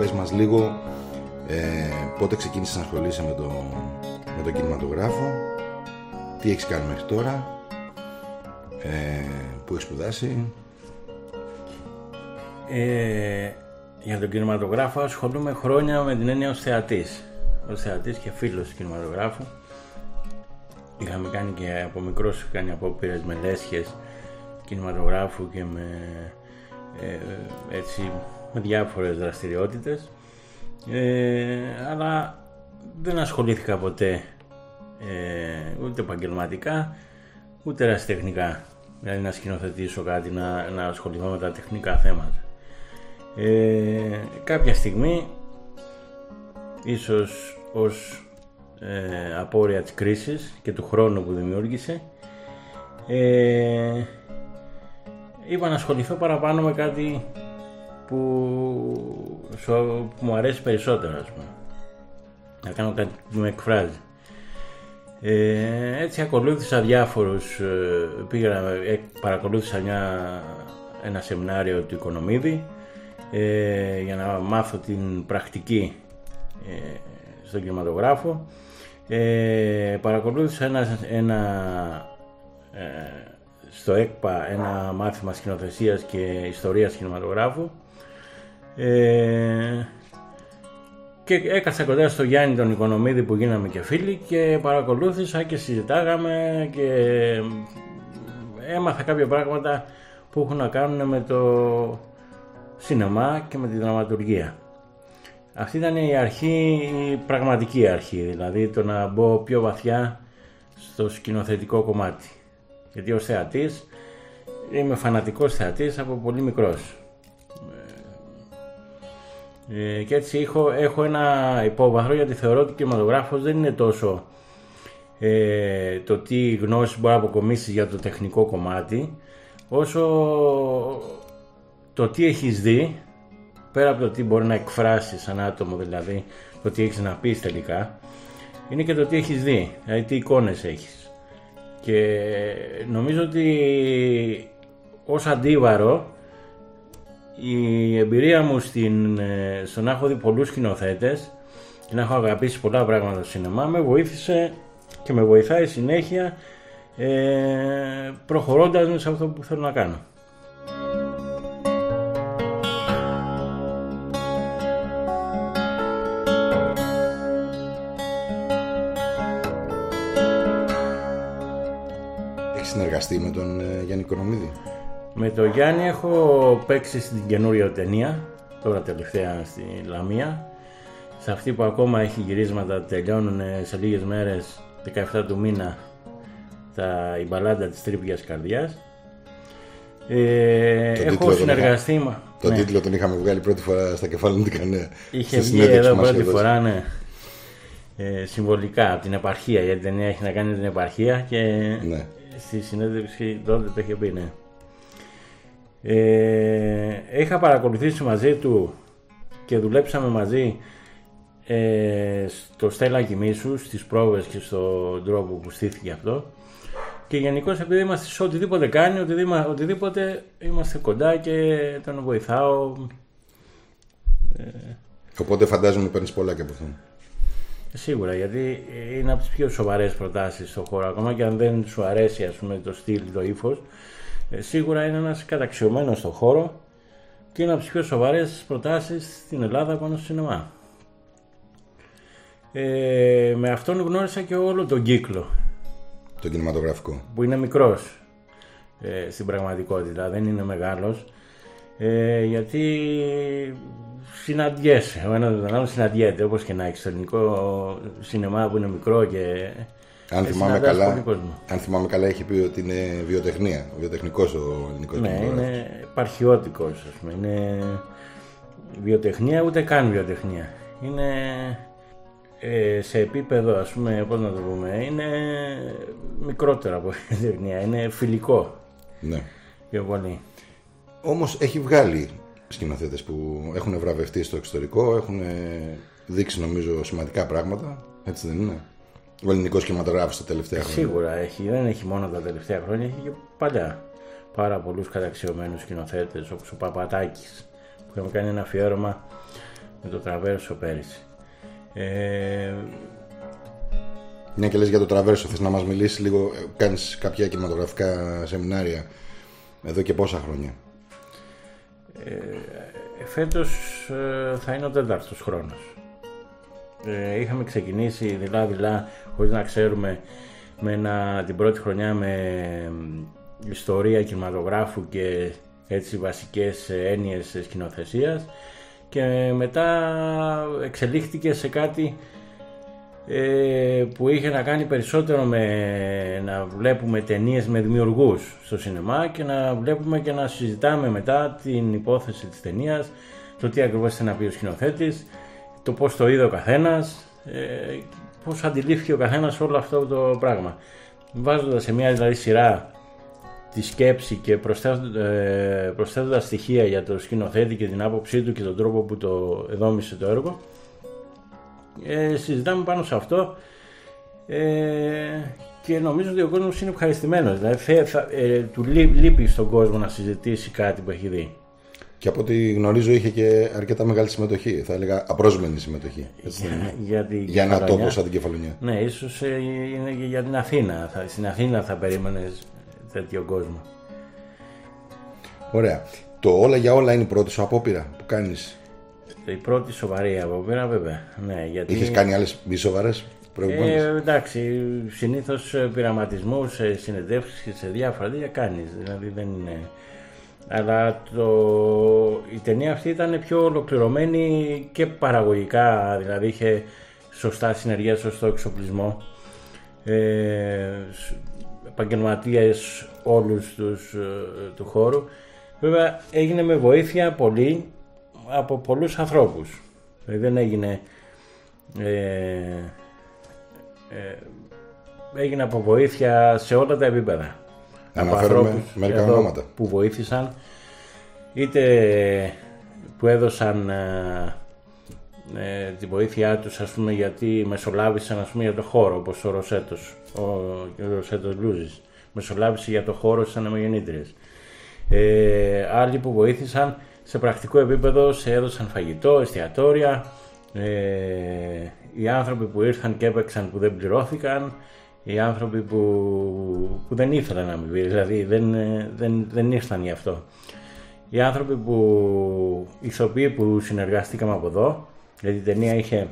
πες μας λίγο ε, πότε ξεκίνησες να ασχολείσαι με το, με το κινηματογράφο, τι έχεις κάνει μέχρι τώρα, ε, που έχεις σπουδάσει. Ε, για τον κινηματογράφο ασχολούμαι χρόνια με την έννοια ως θεατής. Ως θεατής και φίλος του κινηματογράφου. Είχαμε κάνει και από μικρός κάνει απόπειρες με λέσχες κινηματογράφου και με, ε, έτσι, με διάφορες δραστηριότητες. Ε, αλλά δεν ασχολήθηκα ποτέ ε, ούτε επαγγελματικά ούτε ερασιτεχνικά. Δηλαδή να σκηνοθετήσω κάτι, να, να ασχοληθώ με τα τεχνικά θέματα. Ε, κάποια στιγμή, ίσως ως ε, απόρρια της κρίσης και του χρόνου που δημιούργησε, ε, είπα να ασχοληθώ παραπάνω με κάτι που, που μου αρέσει περισσότερο, ας πούμε. Να κάνω κάτι που με εκφράζει. Ε, έτσι ακολούθησα διάφορους, ε, πήγα, ε, παρακολούθησα μια, ένα σεμινάριο του Οικονομίδη ε, για να μάθω την πρακτική ε, στον κινηματογράφο. Ε, παρακολούθησα ένα, ένα στο ΕΚΠΑ ένα μάθημα σκηνοθεσίας και ιστορίας κινηματογράφου και έκανα κοντά στο Γιάννη τον Οικονομίδη που γίναμε και φίλοι και παρακολούθησα και συζητάγαμε και έμαθα κάποια πράγματα που έχουν να κάνουν με το σινεμά και με τη δραματουργία. Αυτή ήταν η αρχή, η πραγματική αρχή, δηλαδή το να μπω πιο βαθιά στο σκηνοθετικό κομμάτι. Γιατί ως θεατής είμαι φανατικός θεατής από πολύ μικρός. Ε, και έτσι έχω, έχω ένα υπόβαθρο γιατί θεωρώ ότι ο κινηματογράφος δεν είναι τόσο ε, το τι γνώση μπορεί να αποκομίσεις για το τεχνικό κομμάτι όσο το τι έχεις δει πέρα από το τι μπορεί να εκφράσεις σαν άτομο δηλαδή το τι έχεις να πεις τελικά είναι και το τι έχεις δει, δηλαδή τι εικόνες έχεις. Και νομίζω ότι ως αντίβαρο η εμπειρία μου στην, ε, στο να έχω δει πολλούς σκηνοθέτες και να έχω αγαπήσει πολλά πράγματα στο σινεμά με βοήθησε και με βοηθάει συνέχεια ε, προχωρώντας με σε αυτό που θέλω να κάνω. Έχεις συνεργαστεί με τον ε, Γιάννη Κονομίδη. Με το Γιάννη έχω παίξει στην καινούρια ταινία, τώρα τελευταία στη Λαμία. Σε αυτή που ακόμα έχει γυρίσματα, τελειώνουν σε λίγες μέρες, 17 του μήνα, τα, η μπαλάντα της τρίπιας καρδιάς. Ε, έχω συνεργαστεί... Τον είχα, τον ναι. τίτλο τον είχαμε βγάλει πρώτη φορά στα κεφάλαια του Κανέα. Είχε βγει εδώ πρώτη φορά, ναι. Ε, συμβολικά από την επαρχία, γιατί η ταινία έχει να κάνει με την επαρχία και ναι. στη συνέντευξη τότε το είχε πει, ναι. Ε, είχα παρακολουθήσει μαζί του και δουλέψαμε μαζί ε, στο Στέλλα Κοιμήσου, στις πρόβες και στον τρόπο που στήθηκε αυτό και γενικώς επειδή είμαστε σε οτιδήποτε κάνει, οτιδήποτε είμαστε κοντά και τον βοηθάω. Ε, Οπότε φαντάζομαι παίρνεις πολλά και από αυτόν. Σίγουρα, γιατί είναι από τις πιο σοβαρές προτάσεις στον χώρο. Ακόμα και αν δεν σου αρέσει ας πούμε, το στυλ, το ύφος, ε, σίγουρα είναι ένας καταξιωμένος στο χώρο και είναι από τις πιο σοβαρές προτάσεις στην Ελλάδα πάνω στο σινεμά. Ε, με αυτόν γνώρισα και όλο τον κύκλο. Το κινηματογραφικό. Που είναι μικρός ε, στην πραγματικότητα, δεν είναι μεγάλος. Ε, γιατί συναντιέσαι, ο ένας τον άλλο συναντιέται όπως και να έχει στο ελληνικό σινεμά που είναι μικρό και αν θυμάμαι, καλά, αν θυμάμαι καλά, έχει πει ότι είναι βιοτεχνία. Βιοτεχνικός ο ελληνικός Ναι, είναι επαρχιώτικος, ας πούμε. Είναι βιοτεχνία, ούτε καν βιοτεχνία. Είναι ε, σε επίπεδο, ας πούμε, πώς να το πούμε, είναι μικρότερο από βιοτεχνία. Είναι φιλικό. Ναι. Πιο πολύ. Όμως έχει βγάλει σκηνοθέτες που έχουν βραβευτεί στο εξωτερικό, έχουν δείξει νομίζω σημαντικά πράγματα. Έτσι δεν είναι; Ο ελληνικός κινηματογράφος τα τελευταία χρόνια. Σίγουρα έχει, δεν έχει μόνο τα τελευταία χρόνια, έχει και παλιά. Πάρα πολλούς καταξιωμένους σκηνοθέτες όπως ο Παπατάκης που είχαμε κάνει ένα αφιέρωμα με το τραβέρσο πέρυσι. Ε, μια και λες για το τραβέρσο, θες να μας μιλήσεις λίγο, ε, κάνεις κάποια κινηματογραφικά σεμινάρια εδώ και πόσα χρόνια; Ε, φέτος ε, θα είναι ο τέταρτος χρόνος. Ε, είχαμε ξεκινήσει δειλά-δειλά χωρίς να ξέρουμε με ένα, την πρώτη χρονιά με ιστορία κινηματογράφου και έτσι βασικές έννοιες σκηνοθεσίας. Και μετά εξελίχθηκε σε κάτι ε, που είχε να κάνει περισσότερο με να βλέπουμε ταινίες με δημιουργούς στο σινεμά και να βλέπουμε και να συζητάμε μετά την υπόθεση της ταινίας, το τι ακριβώς ήταν να πει ο σκηνοθέτης, το πώς το είδε ο καθένας, ε, πώς αντιλήφθηκε ο καθένας όλο αυτό το πράγμα. Βάζοντας σε μια δηλαδή σειρά τη σκέψη και προσθέτοντας στοιχεία για το σκηνοθέτη και την άποψή του και τον τρόπο που το εδόμησε το έργο ε, συζητάμε πάνω σε αυτό ε, και νομίζω ότι ο κόσμος είναι ευχαριστημένος δηλαδή ε, του λείπει στον κόσμο να συζητήσει κάτι που έχει δει και από ό,τι γνωρίζω είχε και αρκετά μεγάλη συμμετοχή, θα έλεγα απρόσμενη συμμετοχή. Έτσι για, για, την για ένα τόπο σαν την κεφαλονιά. Ναι, ίσως ε, είναι και για την Αθήνα. Θα, στην Αθήνα θα περίμενες τέτοιο κόσμο. Ωραία. Το όλα για όλα είναι η πρώτη σου απόπειρα που κάνεις; Η πρώτη σοβαρή απόπειρα βέβαια. Ναι, γιατί... Είχες κάνει άλλες μη σοβαρές προηγουμένως; Ε, εντάξει, συνήθως πειραματισμούς, σε συνεντεύξεις και σε διάφορα δεν κάνεις. Δηλαδή δεν είναι... Αλλά το... η ταινία αυτή ήταν πιο ολοκληρωμένη και παραγωγικά, δηλαδή είχε σωστά συνεργεία, σωστό εξοπλισμό. Ε, επαγγελματίες όλους τους ε, του χώρου. Βέβαια έγινε με βοήθεια πολύ από πολλούς ανθρώπους. Δηλαδή δεν έγινε... Ε, ε, έγινε από βοήθεια σε όλα τα επίπεδα. Αναφέρομαι μερικά ονόματα. Που βοήθησαν είτε που έδωσαν ε, ε, τη βοήθειά τους ας πούμε γιατί μεσολάβησαν ας πούμε για το χώρο όπως ο Ροσέτος, ο, ο Ροσέτος Λούζης μεσολάβησε για το χώρο στις ανεμογεννήτριες. Ε, άλλοι που βοήθησαν σε πρακτικό επίπεδο σε έδωσαν φαγητό, εστιατόρια, ε, οι άνθρωποι που ήρθαν και έπαιξαν που δεν πληρώθηκαν, οι άνθρωποι που, που δεν ήθελαν να μην δηλαδή δεν, δεν, δεν ήρθαν γι' αυτό. Οι άνθρωποι που, οι ηθοποιοί που συνεργαστήκαμε από εδώ, γιατί η ταινία είχε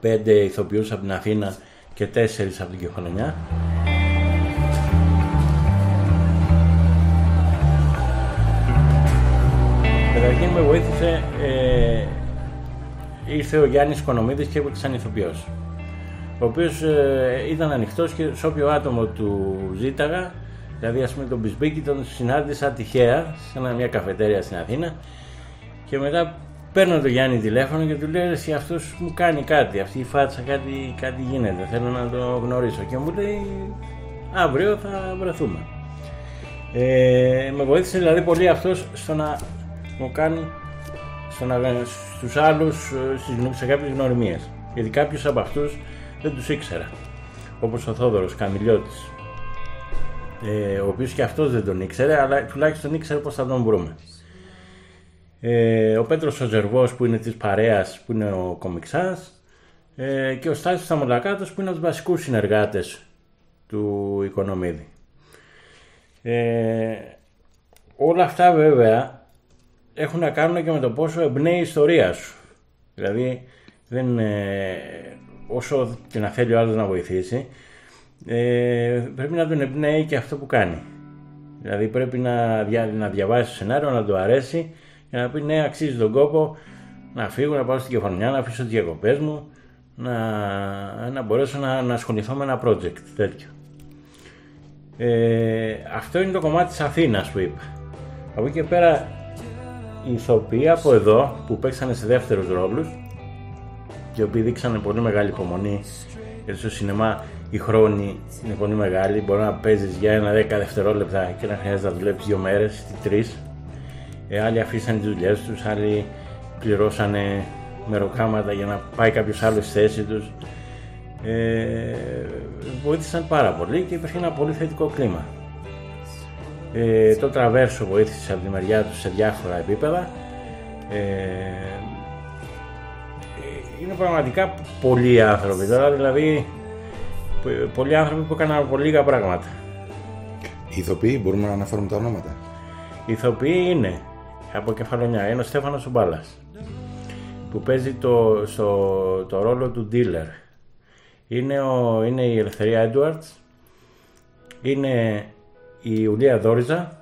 πέντε ηθοποιούς από την Αθήνα και τέσσερις από την Κεφαλονιά. Καταρχήν με βοήθησε, ε, ήρθε ο Γιάννης Κονομίδης και έπαιξε σαν ηθοποιός ο οποίος ε, ήταν ανοιχτός και σε όποιο άτομο του ζήταγα δηλαδή ας πούμε τον Μπισμπίκη τον συνάντησα τυχαία σε μια καφετέρια στην Αθήνα και μετά παίρνω τον Γιάννη τηλέφωνο και του λέω εσύ αυτός μου κάνει κάτι, αυτή η φάτσα κάτι, κάτι γίνεται, θέλω να το γνωρίσω και μου λέει αύριο θα βρεθούμε. Ε, με βοήθησε δηλαδή πολύ αυτός στο να μου κάνει στο να, στους άλλους ε, σε κάποιες γνωριμίες γιατί κάποιους από αυτούς δεν τους ήξερα. Όπως ο Θόδωρος Καμιλιώτης. Ε, ο οποίος και αυτός δεν τον ήξερε, αλλά τουλάχιστον ήξερε πώς θα τον βρούμε. Ε, ο Πέτρος ο Ζερβός που είναι της παρέας, που είναι ο κομιξάς. Ε, και ο Στάσης Θαμολακάτος που είναι από τους βασικούς συνεργάτες του Οικονομίδη. Ε, όλα αυτά βέβαια έχουν να κάνουν και με το πόσο εμπνέει η ιστορία σου. Δηλαδή δεν, ε, όσο και να θέλει ο άλλος να βοηθήσει, ε, πρέπει να τον εμπνέει και αυτό που κάνει. Δηλαδή πρέπει να, δια, να διαβάσει το σενάριο, να του αρέσει και να πει ναι αξίζει τον κόπο να φύγω, να πάω στην κεφαλονιά, να αφήσω τις διακοπές μου, να, να μπορέσω να, να ασχοληθώ με ένα project τέτοιο. Ε, αυτό είναι το κομμάτι της Αθήνας που είπα. Από εκεί και πέρα οι ηθοποιοί από εδώ που παίξανε σε δεύτερους ρόλους και οι οποίοι δείξανε πολύ μεγάλη υπομονή γιατί στο σινεμά η χρόνη είναι πολύ μεγάλη. Μπορεί να παίζεις για ένα 10 δευτερόλεπτα και να χρειάζεται να δουλέψεις δύο μέρες ή τρεις. Ε, άλλοι αφήσαν τις δουλειές τους, άλλοι πληρώσανε μεροκάματα για να πάει κάποιος άλλος στη θέση τους. Ε, βοήθησαν πάρα πολύ και υπήρχε ένα πολύ θετικό κλίμα. Ε, το τραβέρσο βοήθησε από τη μεριά τους σε διάφορα επίπεδα. Ε, είναι πραγματικά πολλοί άνθρωποι τώρα, δηλαδή π- πολλοί άνθρωποι που έκαναν πολύ λίγα πράγματα. Οι ηθοποιοί μπορούμε να αναφέρουμε τα ονόματα; Οι ηθοποιοί είναι από κεφαλονιά. Είναι ο Στέφανος Μπάλας που παίζει το, στο, το ρόλο του dealer. Είναι, ο, είναι η Ελευθερία Edwards. Είναι η Ιουλία Δόριζα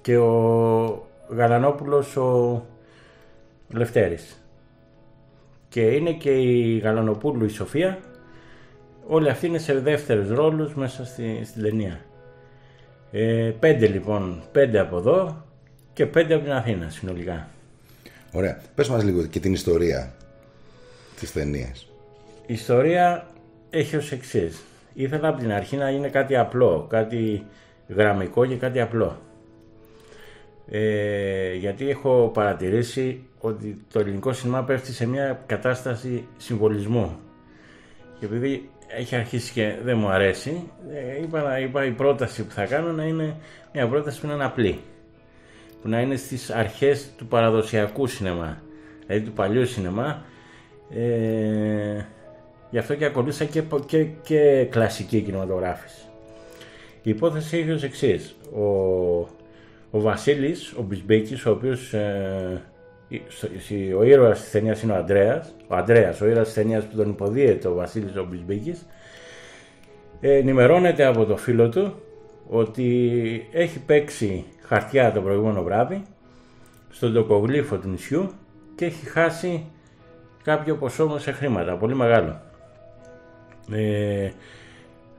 και ο Γαλανόπουλος ο Λευτέρης. Και είναι και η Γαλανοπούλου η Σοφία. Όλοι αυτοί είναι σε δεύτερους ρόλους μέσα στη, στην ταινία. Ε, πέντε λοιπόν, πέντε από εδώ και πέντε από την Αθήνα συνολικά. Ωραία. Πες μας λίγο και την ιστορία της ταινίας. Η ιστορία έχει ως εξής. Ήθελα από την αρχή να είναι κάτι απλό, κάτι γραμμικό και κάτι απλό. Ε, γιατί έχω παρατηρήσει ότι το ελληνικό σινεμά πέφτει σε μια κατάσταση συμβολισμού. Και επειδή έχει αρχίσει και δεν μου αρέσει, ε, είπα, να- είπα η πρόταση που θα κάνω να είναι μια πρόταση που να είναι απλή. Που να είναι στις αρχές του παραδοσιακού σινεμά, δηλαδή του παλιού σινεμά. Ε, γι' αυτό και ακολούθησα και, πο- και, και κλασική κινηματογράφηση. Η υπόθεση έχει ως εξής. Ο, ο Βασίλης, ο Μπισμπίκης, ο οποίος ε, στο- στη- ο ήρωας της ταινίας είναι ο Ανδρέας, ο Ανδρέας, ο ήρωας της ταινίας που τον υποδίεται ο Βασίλης ο Μπισμπίκης, ε, ενημερώνεται από το φίλο του ότι έχει παίξει χαρτιά το προηγούμενο βράδυ στον τοκογλύφο του νησιού και έχει χάσει κάποιο ποσό σε χρήματα, πολύ μεγάλο. Ε,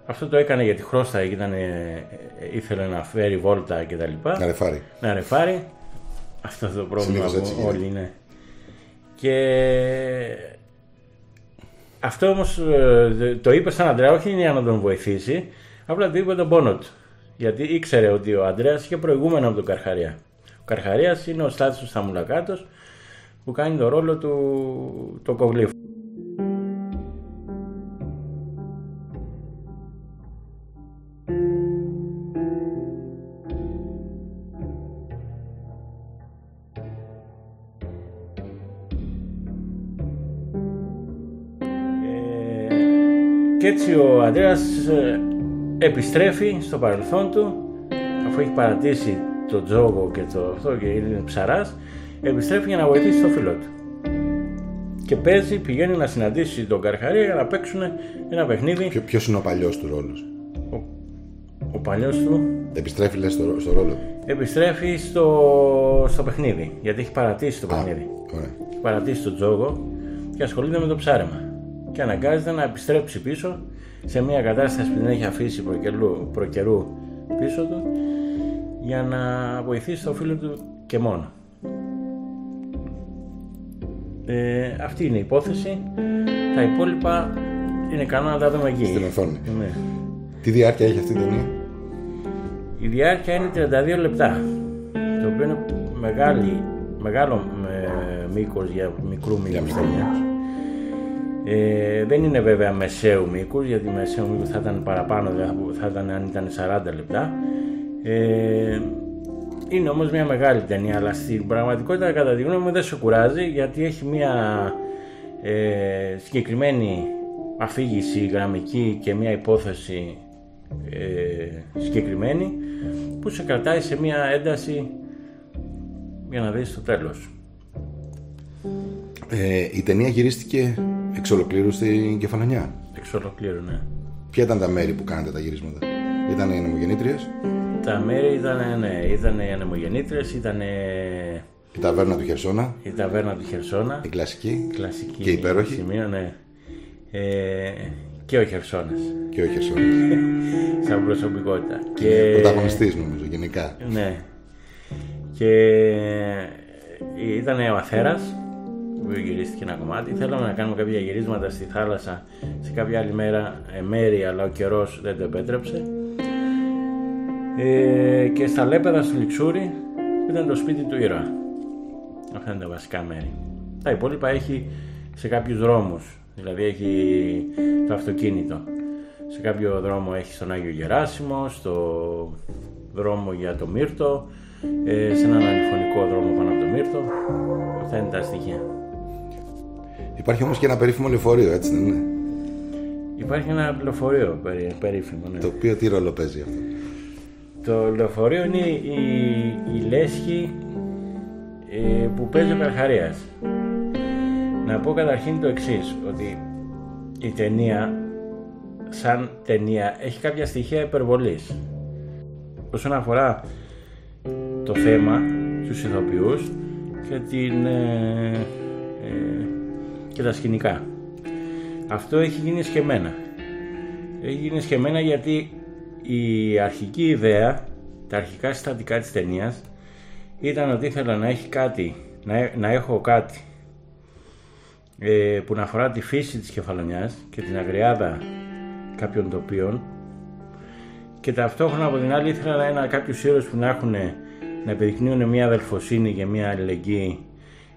αυτό το έκανε γιατί χρώστα ήταν, ε, ήθελε να φέρει βόλτα κτλ. Να ρεφάρει. Να ρεφάρει. Αυτό το πρόβλημα Συνήθως έτσι που γίνεται. όλοι είναι. Και αυτό όμως ε, το είπε σαν Αντρέα, όχι για να τον βοηθήσει, απλά του είπε τον πόνο του. Γιατί ήξερε ότι ο Αντρέας είχε προηγούμενο από τον Καρχαρία. Ο Καρχαρίας είναι ο Στάτης του Σταμουλακάτος που κάνει το ρόλο του το κογλίφου. Έτσι ο Ανδρέας ε, επιστρέφει στο παρελθόν του αφού έχει παρατήσει το τζόγο και το αυτό και είναι ψαράς επιστρέφει για να βοηθήσει το φίλο του και παίζει, πηγαίνει να συναντήσει τον Καρχαρία για να παίξουν ένα παιχνίδι Ποιο ποιος είναι ο παλιός του ρόλος; ο, ο παλιός του Επιστρέφει λες στο, στο ρόλο του. επιστρέφει στο, στο παιχνίδι γιατί έχει παρατήσει το παιχνίδι Ωραία. έχει παρατήσει το τζόγο και ασχολείται με το ψάρεμα. Και αναγκάζεται να επιστρέψει πίσω σε μια κατάσταση που την έχει αφήσει προκαιρού, προκαιρού πίσω του για να βοηθήσει το φίλο του και μόνο. Ε, αυτή είναι η υπόθεση. Τα υπόλοιπα είναι καλό να τα δούμε εκεί. Στην οθόνη. Ναι. Τι διάρκεια έχει αυτή η ταινία; Η διάρκεια είναι 32 λεπτά, το οποίο είναι μεγάλη, μεγάλο ε, μήκος για μικρού μήκους μικρό ταινίας. Ε, δεν είναι βέβαια μεσαίου μήκους, γιατί μεσαίου μήκους θα ήταν παραπάνω, δηλαδή θα, θα ήταν αν ήταν 40 λεπτά. Ε, είναι όμως μια μεγάλη ταινία, αλλά στην πραγματικότητα κατά τη γνώμη μου δεν σε κουράζει, γιατί έχει μια ε, συγκεκριμένη αφήγηση γραμμική και μια υπόθεση ε, συγκεκριμένη που σε κρατάει σε μια ένταση για να δεις το τέλος. Ε, η ταινία γυρίστηκε εξ ολοκλήρου στην Κεφαλονιά. Εξ ολοκλήρου, ναι. Ποια ήταν τα μέρη που κάνατε τα γυρίσματα; Ήταν οι ανεμογεννήτριες, Τα μέρη ήταν, ναι, ήταν οι ανεμογεννήτρες, ήταν η ταβέρνα του Χερσόνα, η ταβέρνα του Χερσόνα, η κλασική; Κλασική Και υπέροχη; σημείο, ναι. Ε, και ο Χερσόνας, και ο Χερσόνας. σαν προσωπικότητα. Και, Πρωταγωνιστής νομίζω γενικά. Ναι. Και ήταν ο Αθέρας που γυρίστηκε ένα κομμάτι. Θέλαμε να κάνουμε κάποια γυρίσματα στη θάλασσα σε κάποια άλλη μέρα, ε, μέρη, αλλά ο καιρός δεν το επέτρεψε. Ε, και στα Λέπεδα στο Λιξούρι ήταν το σπίτι του ήρωα. Αυτά είναι τα βασικά μέρη. Τα υπόλοιπα έχει σε κάποιους δρόμους. Δηλαδή έχει το αυτοκίνητο. Σε κάποιο δρόμο έχει στον Άγιο Γεράσιμο, στο δρόμο για το Μύρτο, ε, σε έναν αληθωνικό δρόμο πάνω από το Μύρτο. Αυτά είναι τα στοιχεία. Υπάρχει όμως και ένα περίφημο λεωφορείο, έτσι δεν είναι; Υπάρχει ένα λεωφορείο περί, περίφημο, ναι. Το οποίο τι ρόλο παίζει αυτό; Το λεωφορείο είναι η, η λέσχη ε, που παίζει ο Καρχαρίας. Να πω καταρχήν το εξής ότι η ταινία σαν ταινία έχει κάποια στοιχεία υπερβολής. Όσον αφορά το θέμα, τους ηθοποιούς και, την, ε, ε, και τα σκηνικά. Αυτό έχει γίνει σκεμμένα. Έχει γίνει σκεμμένα γιατί η αρχική ιδέα, τα αρχικά συστατικά της ταινίας ήταν ότι ήθελα να έχει κάτι, να, να έχω κάτι ε, που να αφορά τη φύση της κεφαλονιάς και την αγριάδα κάποιων τοπίων και ταυτόχρονα από την άλλη ήθελα ένα κάποιους ήρωες που να έχουν να επιδεικνύουν μια αδελφοσύνη και μια αλληλεγγύη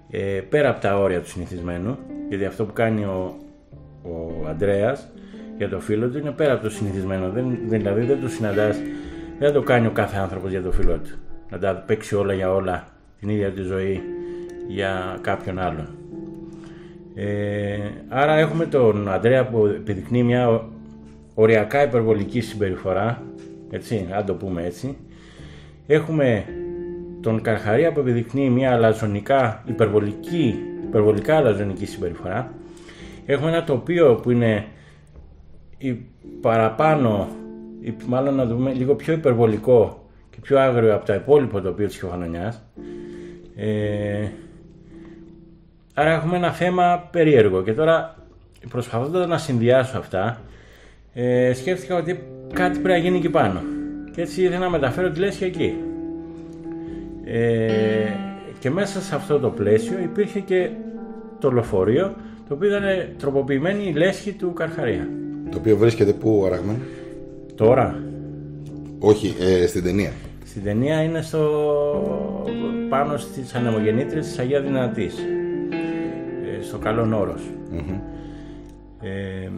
ε, πέρα από τα όρια του συνηθισμένου γιατί αυτό που κάνει ο, ο Αντρέας για το φίλο του είναι πέρα από το συνηθισμένο. Δεν, δηλαδή δεν το συναντάς δεν το κάνει ο κάθε άνθρωπος για το φίλο του. Να τα παίξει όλα για όλα την ίδια τη ζωή για κάποιον άλλον. Ε, άρα έχουμε τον Αντρέα που επιδεικνύει μια οριακά υπερβολική συμπεριφορά, έτσι, αν το πούμε έτσι. Έχουμε τον Καρχαρία που επιδεικνύει μια αλαζονικά, υπερβολική, υπερβολικά αλαζονική συμπεριφορά. Έχουμε ένα τοπίο που είναι η παραπάνω, μάλλον να δούμε λίγο πιο υπερβολικό και πιο άγριο από τα υπόλοιπα τοπίο της Κεφαλονιάς. Ε, άρα έχουμε ένα θέμα περίεργο και τώρα προσπαθώντας να συνδυάσω αυτά ε, σκέφτηκα ότι κάτι πρέπει να γίνει εκεί πάνω. Και έτσι ήθελα να μεταφέρω τη λέσχη εκεί. Ε, και μέσα σε αυτό το πλαίσιο υπήρχε και το λεωφορείο το οποίο ήταν τροποποιημένη η λέσχη του Καρχαρία. Το οποίο βρίσκεται πού αραγμένο; Τώρα. Όχι, ε, στην ταινία. Στην ταινία είναι στο... πάνω στις ανεμογεννήτριες της Αγίας Δυνατής. Ε, στο καλό Ε,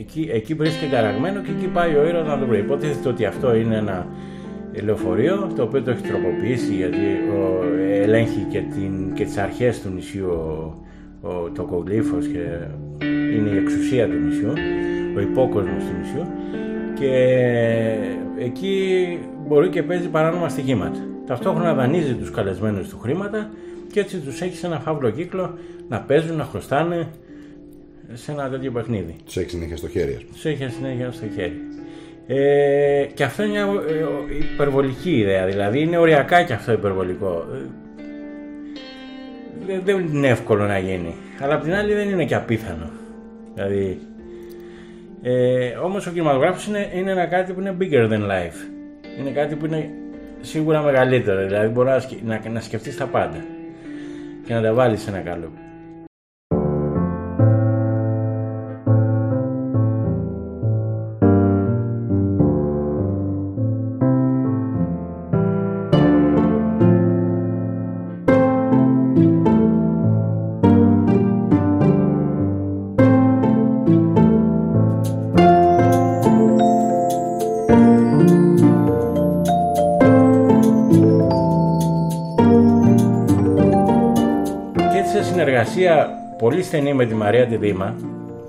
Εκεί, εκεί βρίσκεται καραγμένο και εκεί πάει ο ήρωας να το βρει. Υποτίθεται ότι αυτό είναι ένα λεωφορείο το οποίο το έχεις τροποποιήσει γιατί ο, ελέγχει και, την, και τις αρχές του νησιού ο, ο τοκογλύφος και είναι η εξουσία του νησιού, ο υπόκοσμος του νησιού και εκεί μπορεί και παίζει παράνομα στοιχήματα. Ταυτόχρονα δανείζει τους καλεσμένους του χρήματα και έτσι τους έχεις σε ένα φαύλο κύκλο να παίζουν, να χρωστάνε σε ένα τέτοιο παιχνίδι. Τους έχεις συνέχεια στο χέρι, ας πούμε. Τους έχεις συνέχεια στο χέρι. Ε, και αυτό είναι μια ε, υπερβολική ιδέα, δηλαδή είναι οριακά και αυτό υπερβολικό. Δεν, δεν είναι εύκολο να γίνει. Αλλά απ' την άλλη δεν είναι και απίθανο. Δηλαδή, ε, όμως ο κινηματογράφος είναι, είναι ένα κάτι που είναι bigger than life. Είναι κάτι που είναι σίγουρα μεγαλύτερο. Δηλαδή μπορείς να, να, να σκεφτείς τα πάντα και να τα βάλεις σε ένα καλό στενή με τη Μαρία τη Δήμα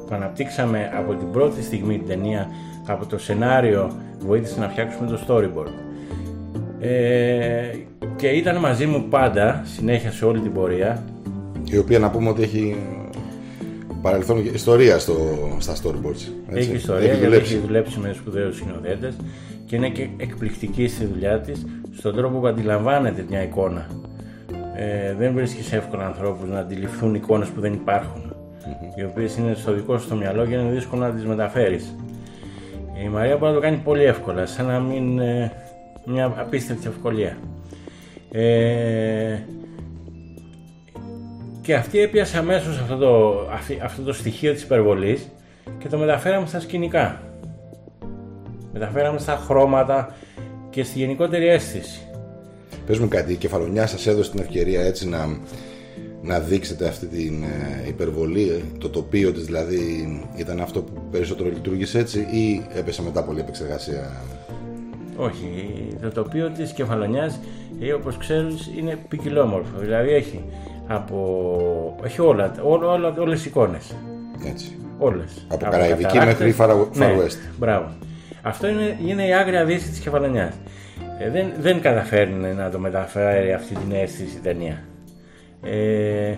που αναπτύξαμε από την πρώτη στιγμή την ταινία από το σενάριο βοήθησε να φτιάξουμε το storyboard ε, και ήταν μαζί μου πάντα συνέχεια σε όλη την πορεία η οποία να πούμε ότι έχει παρελθόν ιστορία στο, στα storyboards έτσι. έχει ιστορία έχει δουλέψει. έχει δουλέψει με σπουδαίους συνοδέτες και είναι και εκπληκτική στη δουλειά της στον τρόπο που αντιλαμβάνεται μια εικόνα ε, δεν βρίσκεις εύκολα ανθρώπους να αντιληφθούν εικόνες που δεν υπάρχουν. Οι οποίες είναι στο δικό σου το μυαλό και είναι δύσκολο να τις μεταφέρεις. Η Μαρία μπορεί να το κάνει πολύ εύκολα, σαν να μην. Ε, μια απίστευτη ευκολία. Ε, και αυτή έπιασε αμέσως αυτό το, αυτό το στοιχείο της υπερβολής και το μεταφέραμε στα σκηνικά. Μεταφέραμε στα χρώματα και στη γενικότερη αίσθηση. Πες μου κάτι, η κεφαλονιά σας έδωσε την ευκαιρία έτσι να, να δείξετε αυτή την ε, υπερβολή, το τοπίο της δηλαδή ήταν αυτό που περισσότερο λειτουργήσε έτσι ή έπεσε μετά πολύ επεξεργασία; Όχι, το τοπίο της κεφαλονιάς ε, όπως ξέρεις είναι ποικιλόμορφο, δηλαδή έχει από... όχι όλα, όλα, όλα όλες οι εικόνες. Έτσι. Όλες. Από Καραϊβική μέχρι Far, Far ναι, West. Μπράβο. Αυτό είναι, είναι η άγρια δύση της κεφαλονιάς. Ε, δεν, δεν καταφέρνει να το μεταφέρει αυτή την αίσθηση η ταινία. Ε,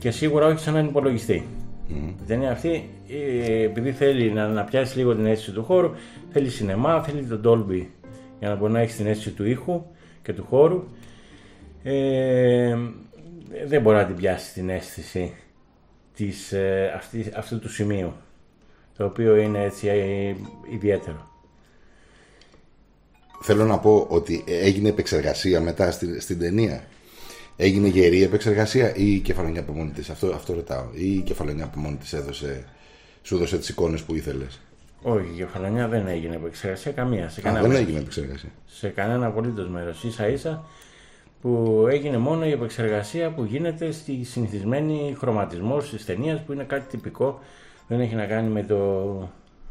και σίγουρα όχι σαν έναν υπολογιστή. Μμμ. Η ταινία αυτή, ε, επειδή θέλει να, να πιάσει λίγο την αίσθηση του χώρου, θέλει σινεμά, θέλει τον Dolby για να μπορεί να έχει την αίσθηση του ήχου και του χώρου. Ε, δεν μπορεί να την πιάσει την αίσθηση της, ε, αυτή, αυτού του σημείου, το οποίο είναι έτσι ε, ιδιαίτερο. Θέλω να πω ότι έγινε επεξεργασία μετά στην, στην ταινία. Έγινε γερή επεξεργασία ή η κεφαλονιά από μόνη της; Αυτό, αυτό ρωτάω. Ή η κεφαλονιά από μόνη της έδωσε, σου έδωσε τις εικόνες που ήθελες; Όχι, η κεφαλονιά δεν έγινε επεξεργασία καμία. Σε Α, κανένα δεν μέρος. έγινε επεξεργασία. σε κανένα απολύτως μέρος. σα ίσα που έγινε μόνο η επεξεργασία που γίνεται στη συνηθισμένη χρωματισμός της ταινίας που είναι κάτι τυπικό. Δεν έχει να κάνει με το,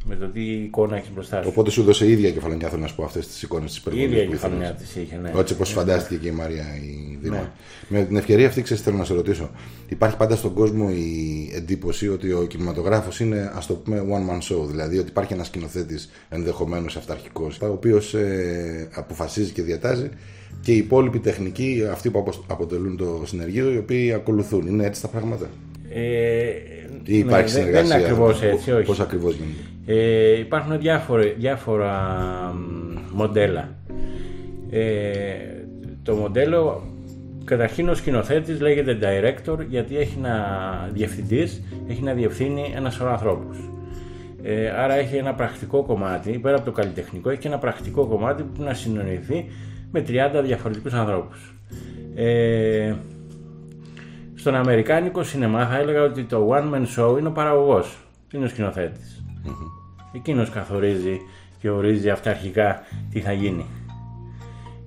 με το τι εικόνα έχεις μπροστά σου. Οπότε σου έδωσε η ίδια κεφαλονιά, θέλω να σου πω, αυτές τις εικόνες της Η υπερβολής ίδια η που κεφαλονιά ήθελες. τη είχε, ναι. Έτσι όπω φαντάστηκε και η Μαρία η Δήμα. Ναι. Με την ευκαιρία αυτή, ξέρεις, θέλω να σε ρωτήσω. Υπάρχει πάντα στον κόσμο η εντύπωση ότι ο κινηματογράφος είναι, ας το πούμε, one man show. Δηλαδή ότι υπάρχει ένας σκηνοθέτης ενδεχομένως αυταρχικός, ο οποίος ε, αποφασίζει και διατάζει και οι υπόλοιποι τεχνικοί, αυτοί που απο- αποτελούν το συνεργείο, οι οποίοι ακολουθούν. Είναι έτσι τα πράγματα; Ε, Ή υπάρχει δεν- συνεργασία; Δεν είναι ακριβώς έτσι, όχι. Πώς ακριβώς γίνεται; Ε, υπάρχουν διάφορα, διάφορα μ, μοντέλα. Ε, το μοντέλο, καταρχήν ο σκηνοθέτης λέγεται director γιατί έχει να διευθυντής, έχει να διευθύνει ένα σωρό ανθρώπους. Ε, άρα έχει ένα πρακτικό κομμάτι, πέρα από το καλλιτεχνικό, έχει και ένα πρακτικό κομμάτι που να συνοηθεί με 30 διαφορετικούς ανθρώπους. Ε, στον Αμερικάνικο σινεμά θα έλεγα ότι το one man show είναι ο παραγωγός, είναι ο σκηνοθέτης. Εκείνος καθορίζει και ορίζει αυταρχικά τι θα γίνει.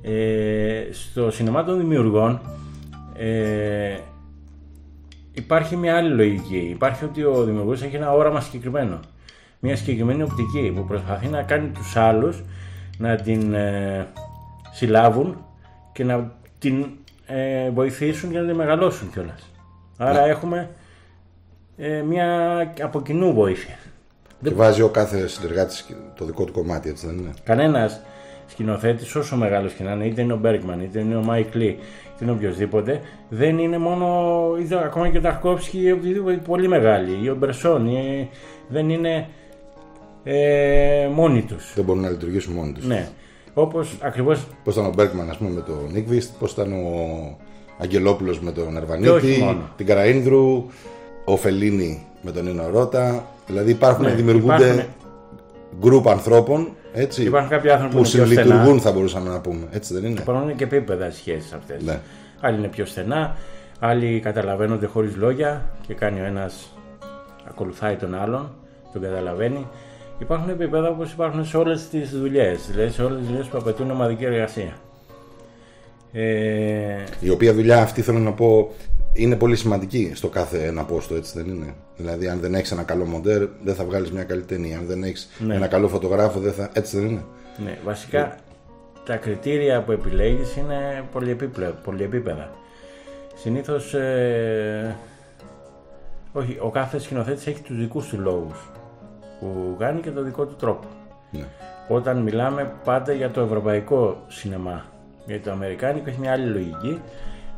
Ε, στο σινεμά των δημιουργών ε, υπάρχει μια άλλη λογική. Υπάρχει ότι ο δημιουργός έχει ένα όραμα συγκεκριμένο. Μια συγκεκριμένη οπτική που προσπαθεί να κάνει τους άλλους να την ε, συλλάβουν και να την ε, βοηθήσουν για να την μεγαλώσουν κιόλας. Άρα έχουμε ε, μια από κοινού βοήθεια. Και βάζει ο κάθε συνεργάτης το δικό του κομμάτι, έτσι δεν είναι; Κανένας σκηνοθέτης, όσο μεγάλος και να είναι, είτε είναι ο Μπέργκμαν, είτε είναι ο Μάικ Λι, είτε είναι οποιοσδήποτε, δεν είναι μόνος. είτε ακόμα και ο Ταρκόφσκι ή οποιοιδήποτε πολύ μεγάλοι, ή ο Μπρεσόν, ή, δεν είναι ε, μόνοι τους. Δεν μπορούν να λειτουργήσουν μόνοι τους. Ναι. Όπως ακριβώ. Πώς ήταν ο Μπέρκμαν, ας πούμε, με τον Νίκβιστ, πώς ήταν ο Αγγελόπουλος με τον Και όχι Αρβανίτη, μόνο. την Καραίνδρου, ο Φελίνη με τον Νίνο Ρώτα. Δηλαδή υπάρχουν, Ναι, δημιουργούνται υπάρχουν- γκρουπ ανθρώπων έτσι, Υπάρχουν κάποιοι άνθρωποι που που είναι πιο συλλειτουργούν, στενά. θα μπορούσαμε να πούμε. Έτσι δεν είναι; Υπάρχουν και επίπεδα σχέσεις αυτές. Ναι. Άλλοι είναι πιο στενά, άλλοι καταλαβαίνονται χωρίς λόγια και κάνει ο ένας, ακολουθάει τον άλλον, τον καταλαβαίνει. Υπάρχουν επίπεδα όπως υπάρχουν σε όλες τις δουλειές, δηλαδή σε όλες τις δουλειές που απαιτούν ομαδική εργασία. Ε, Η οποία δουλειά αυτή θέλω να πω είναι πολύ σημαντική στο κάθε ένα πόστο, έτσι δεν είναι; Δηλαδή, αν δεν έχεις ένα καλό μοντέρ, δεν θα βγάλεις μια καλή ταινία. Αν δεν έχεις Ναι. ένα καλό φωτογράφο, δεν θα. Έτσι δεν είναι; ναι, βασικά τα κριτήρια που επιλέγεις είναι πολυεπίπλε- πολυεπίπεδα. Συνήθως, ε, όχι, ο κάθε σκηνοθέτης έχει τους δικούς του λόγους που κάνει και το δικό του τρόπο. Ναι. Όταν μιλάμε πάντα για το ευρωπαϊκό σινεμά, γιατί το αμερικάνικο έχει μια άλλη λογική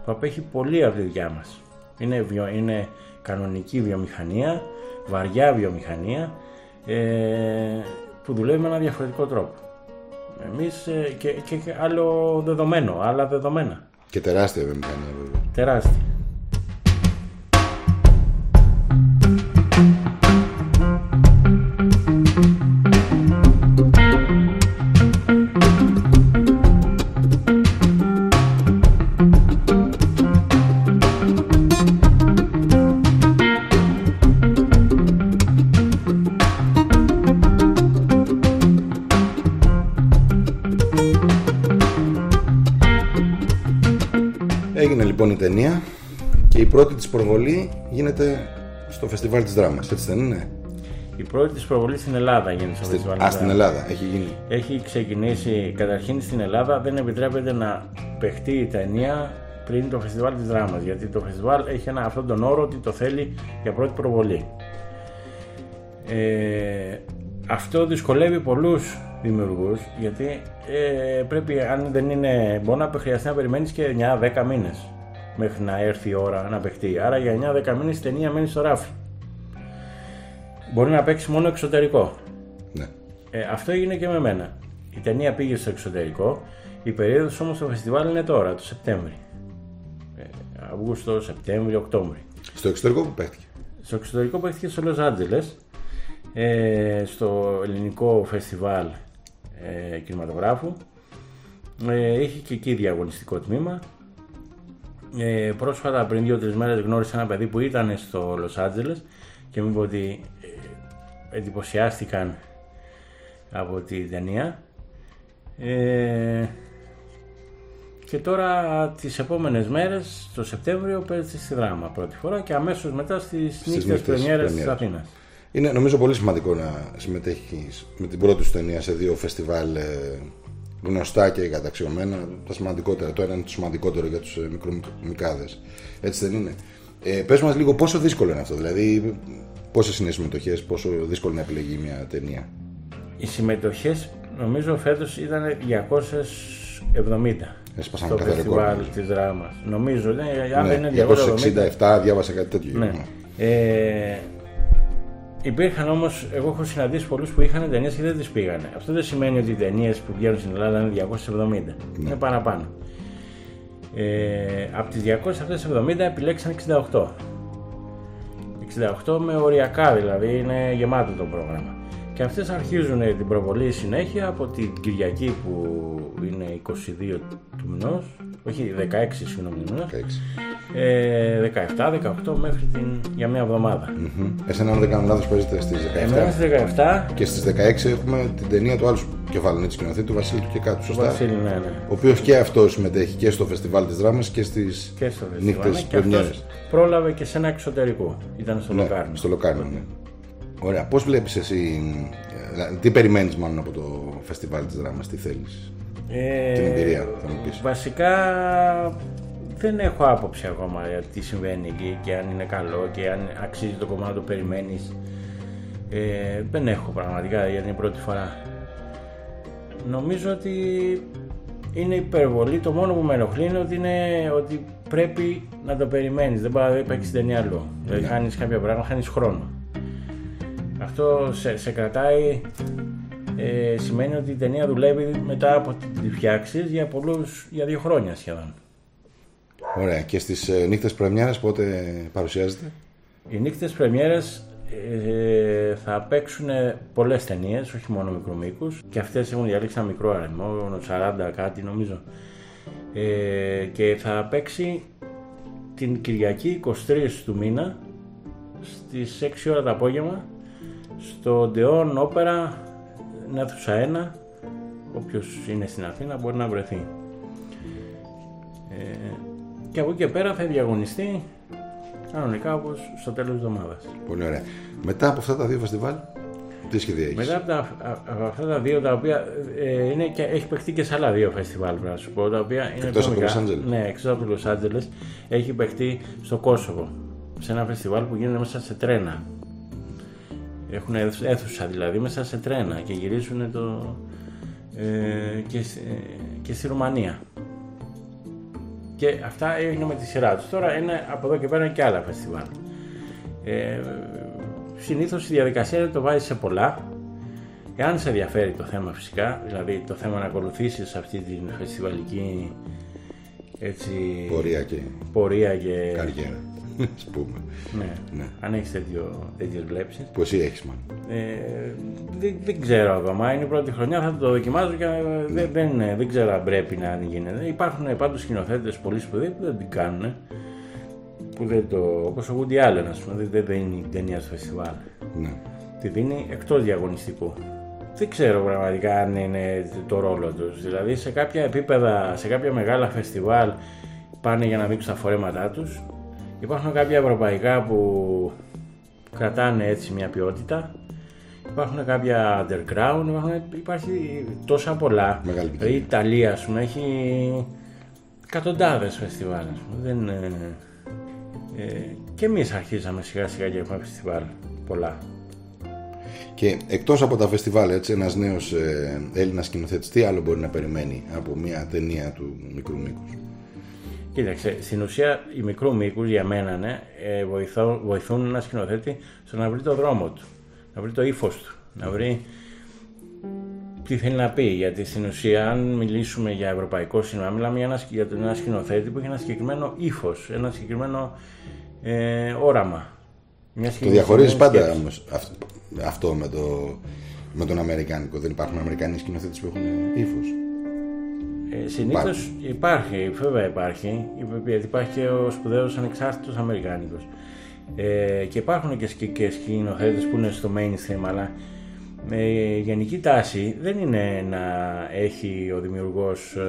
που απέχει πολύ από τη δικιά μας. Είναι, βιο, είναι κανονική βιομηχανία, βαριά βιομηχανία, ε, που δουλεύει με ένα διαφορετικό τρόπο. Εμείς ε, και, και, και άλλο δεδομένο, άλλα δεδομένα. Και τεράστια βιομηχανία βέβαια. Τεράστια. Ταινία και η πρώτη της προβολή γίνεται στο φεστιβάλ της δράμας, έτσι δεν είναι; Η πρώτη της προβολή στην Ελλάδα γίνεται στο φεστιβάλ. Α, στην Ελλάδα έχει γίνει. Έχει ξεκινήσει καταρχήν στην Ελλάδα δεν επιτρέπεται να παιχτεί η ταινία πριν το φεστιβάλ της δράμας γιατί το φεστιβάλ έχει ένα, αυτόν τον όρο ότι το θέλει για πρώτη προβολή. Ε, αυτό δυσκολεύει πολλούς δημιουργούς γιατί ε, πρέπει αν δεν είναι μπορεί να χρειαστεί να περιμένεις και 9-10 μήνες μέχρι να έρθει η ώρα να παιχτεί. Άρα για 9-10 μήνες η ταινία μένει στο ράφι. Μπορεί να παίξει μόνο εξωτερικό. Ναι. Ε, αυτό έγινε και με μένα. Η ταινία πήγε στο εξωτερικό. Η περίοδος όμως στο φεστιβάλ είναι τώρα, το Σεπτέμβρη. Ε, Αύγουστο, Σεπτέμβρη, Οκτώβρη. Στο εξωτερικό που παίχτηκε. Στο εξωτερικό παίχτηκε στο Λος Άντζελες, ε, στο ελληνικό φεστιβάλ ε, κινηματογράφου. Ε, είχε και εκεί διαγωνιστικό τμήμα. Ε, πρόσφατα πριν δύο-τρεις μέρες γνώρισα ένα παιδί που ήταν στο Λος Άντζελες και μου είπε ότι ε, εντυπωσιάστηκαν από την ταινία. Ε, και τώρα τις επόμενες μέρες, το Σεπτέμβριο, παίζει στη δράμα πρώτη φορά και αμέσως μετά στις, στις νύχτες νύχτες πρεμιέρες της πρεμιέρας. Αθήνας. Είναι νομίζω πολύ σημαντικό να συμμετέχεις με την πρώτη σου ταινία σε δύο φεστιβάλ ε, γνωστά και καταξιωμένα. Τα σημαντικότερα. Το ένα είναι το σημαντικότερο για τους μικρομικάδες. Έτσι δεν είναι. Ε, Πες μας λίγο πόσο δύσκολο είναι αυτό. Δηλαδή, πόσες είναι οι συμμετοχές, πόσο δύσκολο είναι να επιλεγεί μια ταινία; Οι συμμετοχές νομίζω φέτος ήταν 270 Έσπασαν στο κάθε φεστιβάλ ρεκόρ. της δράμας. Νομίζω, ναι, αν Ναι, δεν είναι 270, 267, διάβασα κάτι τέτοιο. Ναι. Ε, υπήρχαν όμως, εγώ έχω συναντήσει πολλούς που είχαν ταινίες και δεν τις πήγανε. Αυτό δεν σημαίνει ότι οι ταινίες που βγαίνουν στην Ελλάδα είναι 270. Είναι παραπάνω. Ε, από τις 270 επιλέξαν 68. 68 με οριακά δηλαδή, είναι γεμάτο το πρόγραμμα. Και αυτές αρχίζουν την προβολή συνέχεια από την Κυριακή που είναι 22 του μηνός, όχι 16 συγγνώμη του μηνός, 16. ε, 17-18 μέχρι την, για μια εβδομάδα. Μμμ. Εσένα, αν δεν κάνω λάθος, παίζετε στις Εμένα 17. στις 17, Και στις 16 έχουμε την ταινία του άλλου κεφάλαιου, τη σκηνοθέτη του Βασίλη του και κάτω. ο Σωστά; Βασίλη, ναι, ναι. Ο οποίος και αυτός συμμετέχει και στο φεστιβάλ της δράμας και στις Και στο φεστιβάλ. νύχτες ναι, Και πρεμιέρες. αυτός πρόλαβε και σε ένα εξωτερικό. Ήταν στο Ναι, Λοκάρνο. στο Λοκάρνο, ναι. Ωραία. Πώς βλέπεις εσύ, ε, τι περιμένεις μάλλον από το φεστιβάλ της δράμας, τι θέλεις; Ε, Την εμπειρία, θα μου πεις. Βασικά δεν έχω άποψη ακόμα για τι συμβαίνει εκεί και αν είναι καλό και αν αξίζει το κομμάτι που περιμένεις. Ε, δεν έχω πραγματικά για την πρώτη φορά. Νομίζω ότι είναι υπερβολή. Το μόνο που με ενοχλεί είναι ότι, είναι ότι πρέπει να το περιμένεις. Δεν πάει να παίξει ταινία άλλο. Δηλαδή χάνεις κάποια πράγματα, χάνεις χρόνο. Αυτό σε, σε κρατάει ε, σημαίνει ότι η ταινία δουλεύει μετά από τη φτιάξεις για πολλούς, για δύο χρόνια σχεδόν. Ωραία. Και στις ε, νύχτες πρεμιέρας πότε παρουσιάζεται; Οι νύχτες πρεμιέρες ε, θα παίξουν πολλές ταινίες, όχι μόνο μικρομήκους και αυτές έχουν διαλέξει ένα μικρό αριθμό, 40 κάτι νομίζω ε, και θα παίξει την Κυριακή 23 του μήνα στις 6 ώρα το απόγευμα στο Ντεόν Όπερα αίθουσα 1 όποιος είναι στην Αθήνα μπορεί να βρεθεί ε, και από εκεί και πέρα θα διαγωνιστεί κανονικά όπως στο τέλος της εβδομάδας. Πολύ ωραία. Μετά από αυτά τα δύο φεστιβάλ, τι σχέδια έχεις; Μετά από, τα, από αυτά τα δύο τα οποία ε, είναι και, έχει παιχτεί και σε άλλα δύο φεστιβάλ πρέπει να σου πω τα οποία είναι Εκτός πιο από το μικρά. Los Angeles. Ναι, εκτός από το Λος Άντζελες έχει παιχτεί στο Κόσοβο σε ένα φεστιβάλ που γίνεται μέσα σε τρένα. Έχουν αίθου- αίθουσα δηλαδή μέσα σε τρένα και γυρίζουν το, ε, και, σ- ε, και στη Ρουμανία. Και αυτά έγινε με τη σειρά τους. Τώρα είναι από εδώ και πέρα και άλλα φεστιβάλ. Ε, Συνήθως η διαδικασία είναι να το βάζεις σε πολλά. Εάν σε ενδιαφέρει το θέμα φυσικά, δηλαδή το θέμα να ακολουθήσεις αυτή την φεστιβαλική έτσι, Πορεία και πορεία και. καριέρα. Α πούμε. Ναι, Ναι. αν έχεις τέτοιες βλέψεις. Που εσύ έχεις μάλλον. Ε, δεν, δεν ξέρω ακόμα. Είναι η πρώτη χρονιά, θα το δοκιμάζω και ε, δεν, δεν, δεν ξέρω αν πρέπει να γίνεται. Υπάρχουν πάντως σκηνοθέτες πολύ σπουδαίοι που δεν την κάνουν. Που δεν το. Όπως ο Woody Allen, ας πούμε, δεν, δεν δίνει την ταινία στο φεστιβάλ. Ναι. Τη δίνει εκτός διαγωνιστικού. Δεν ξέρω πραγματικά αν είναι το ρόλο τους. Δηλαδή σε κάποια επίπεδα, σε κάποια μεγάλα φεστιβάλ πάνε για να δείξουν τα φορέματά τους. Υπάρχουν κάποια ευρωπαϊκά που κρατάνε έτσι μια ποιότητα. Υπάρχουν κάποια underground, υπάρχουν, υπάρχει τόσα πολλά. Μεγάλη Δηλαδή η Ιταλία, ας πούμε, έχει εκατοντάδες φεστιβάλ. Δεν, ε, ε, και εμείς αρχίσαμε σιγά σιγά και έχουμε φεστιβάλ πολλά. Και εκτός από τα φεστιβάλ, έτσι, ένας νέος ε, Έλληνας σκηνοθέτης, τι άλλο μπορεί να περιμένει από μια ταινία του μικρού μήκους. Κοίταξε, στην ουσία οι μικρού μήκου για μένα ναι, ε, βοηθούν, βοηθούν ένα σκηνοθέτη στο να βρει το δρόμο του, να βρει το ύφος του, να βρει τι θέλει να πει. Γιατί στην ουσία, αν μιλήσουμε για ευρωπαϊκό σινεμά, μιλάμε για ένα, για ένα σκηνοθέτη που έχει ένα συγκεκριμένο ύφος, ένα συγκεκριμένο ε, όραμα. Μια το διαχωρίζεις πάντα όμως αυτό με, το, με τον Αμερικάνικο. Δεν υπάρχουν Αμερικανοί σκηνοθέτες που έχουν ύφος. Ε, Συνήθως υπάρχει, βέβαια υπάρχει, γιατί υπάρχει και ο σπουδαίος ανεξάρτητος Αμερικάνικος. Ε, και υπάρχουν και, και σκηνοθέτες που είναι στο mainstream, αλλά με γενική τάση δεν είναι να έχει ο δημιουργός ε,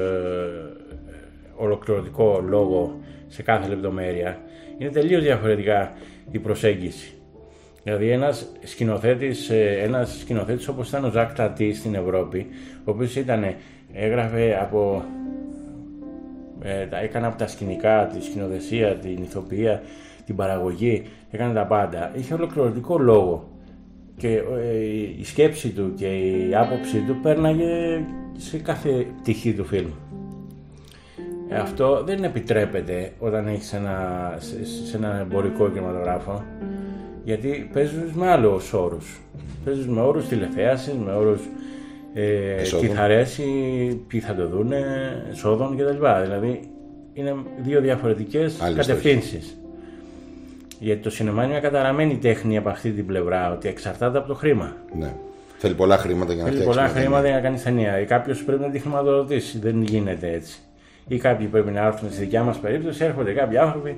ολοκληρωτικό λόγο σε κάθε λεπτομέρεια. Είναι τελείως διαφορετικά η προσέγγιση. Δηλαδή ένας σκηνοθέτης, ε, ένας σκηνοθέτης όπως ήταν ο Ζακ Τατής στην Ευρώπη, ο οποίος ήταν, έγραφε από, ε, έκανε από τα σκηνικά, τη σκηνοθεσία, την ηθοποιία, την παραγωγή, έκανε τα πάντα. Είχε ολοκληρωτικό λόγο και ε, η σκέψη του και η άποψη του πέρναγε σε κάθε πτυχή του φιλμ. Ε, αυτό δεν επιτρέπεται όταν έχεις ένα, σε, ένα εμπορικό κινηματογράφο γιατί παίζεις με άλλους όρους. Παίζεις με όρους τηλεθέασης, με όρους ε, τι θα αρέσει, ποιοι θα το δούνε, εσόδων κτλ. Δηλαδή είναι δύο διαφορετικές κατευθύνσεις. Γιατί το σινεμά είναι μια καταραμένη τέχνη από αυτή την πλευρά, ότι εξαρτάται από το χρήμα. Ναι. Θέλει πολλά χρήματα για να Θέλει πολλά χρήματα για να κάνει ταινία. Κάποιος πρέπει να τη χρηματοδοτήσει. Δεν γίνεται έτσι. Ή κάποιοι πρέπει να έρθουν στη δικιά μας περίπτωση. Έρχονται κάποιοι άνθρωποι,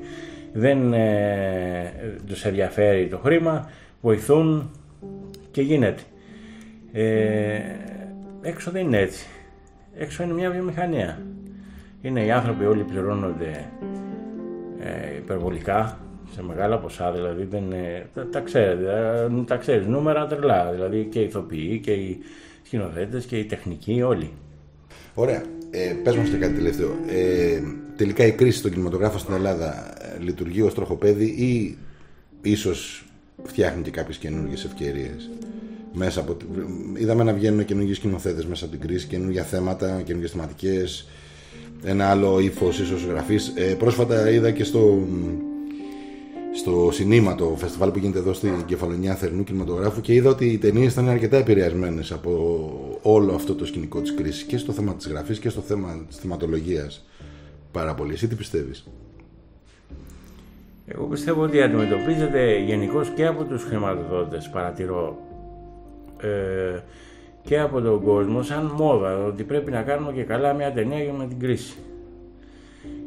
δεν ε, τους ενδιαφέρει το χρήμα, βοηθούν και γίνεται. Ε, έξω δεν είναι έτσι. Έξω είναι μια βιομηχανία. Είναι οι άνθρωποι όλοι πληρώνονται ε, υπερβολικά σε μεγάλα ποσά, δηλαδή δεν, τα, τα, ξέρετε, τα ξέρεις, νούμερα τρελά, δηλαδή και οι ηθοποιοί και οι σκηνοθέτες και οι τεχνικοί, όλοι. Ωραία. Ε, πες μας και κάτι τελευταίο. Ε, τελικά η κρίση στον κινηματογράφο στην Ελλάδα ε, λειτουργεί ως τροχοπέδι ή ίσως φτιάχνει και κάποιες καινούργιες ευκαιρίες; Μέσα από... Είδαμε να βγαίνουν καινούργιοι σκηνοθέτε μέσα από την κρίση, καινούργια θέματα, καινούργιες θεματικές, ένα άλλο ύφος ίσως γραφής. Ε, πρόσφατα είδα και στο στο Συνήμα, το φεστιβάλ που γίνεται εδώ στην Κεφαλονιά Θερινού Κινηματογράφου και είδα ότι οι ταινίες ήταν αρκετά επηρεασμένες από όλο αυτό το σκηνικό της κρίσης και στο θέμα της γραφής και στο θέμα της θεματολογίας. Πάρα πολύ. Εσύ τι πιστεύεις; Εγώ πιστεύω ότι αντιμετωπίζεται γενικώς και από τους χρηματοδότες, παρατηρώ, ε, και από τον κόσμο σαν μόδα, ότι πρέπει να κάνουμε και καλά μια ταινία για με την κρίση.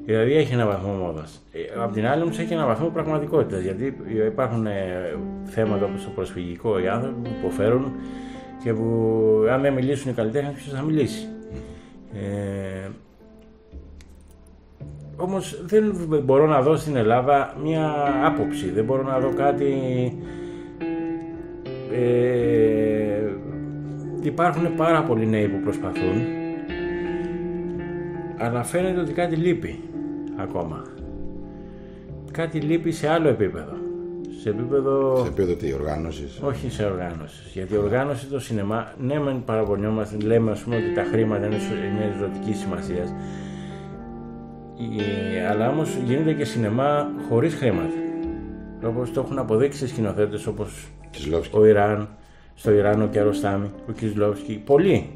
Δηλαδή έχει ένα βαθμό μόδας. Ε, απ' την άλλη όμως έχει ένα βαθμό πραγματικότητας. Γιατί υπάρχουν ε, θέματα όπως το προσφυγικό, οι άνθρωποι που υποφέρουν και που αν δεν μιλήσουν οι καλλιτέχνες, ποιος θα μιλήσει. Ε, Όμως δεν μπορώ να δω στην Ελλάδα μια άποψη. Δεν μπορώ να δω κάτι. Ε, υπάρχουν πάρα πολλοί νέοι που προσπαθούν αλλά φαίνεται ότι κάτι λείπει ακόμα. Κάτι λείπει σε άλλο επίπεδο. Σε επίπεδο. Σε επίπεδο τι, οργάνωσης; Όχι σε οργάνωσης. Γιατί η οργάνωση το σινεμά, ναι, μεν παραπονιόμαστε, λέμε ας πούμε ότι τα χρήματα είναι, είναι ζωτικής σημασίας. Αλλά όμως γίνεται και σινεμά χωρίς χρήματα. Όπως το έχουν αποδείξει σκηνοθέτες όπως ο Ιράν, στο Ιράν ο Κιαροστάμι, ο Κισλόφσκι. Πολλοί.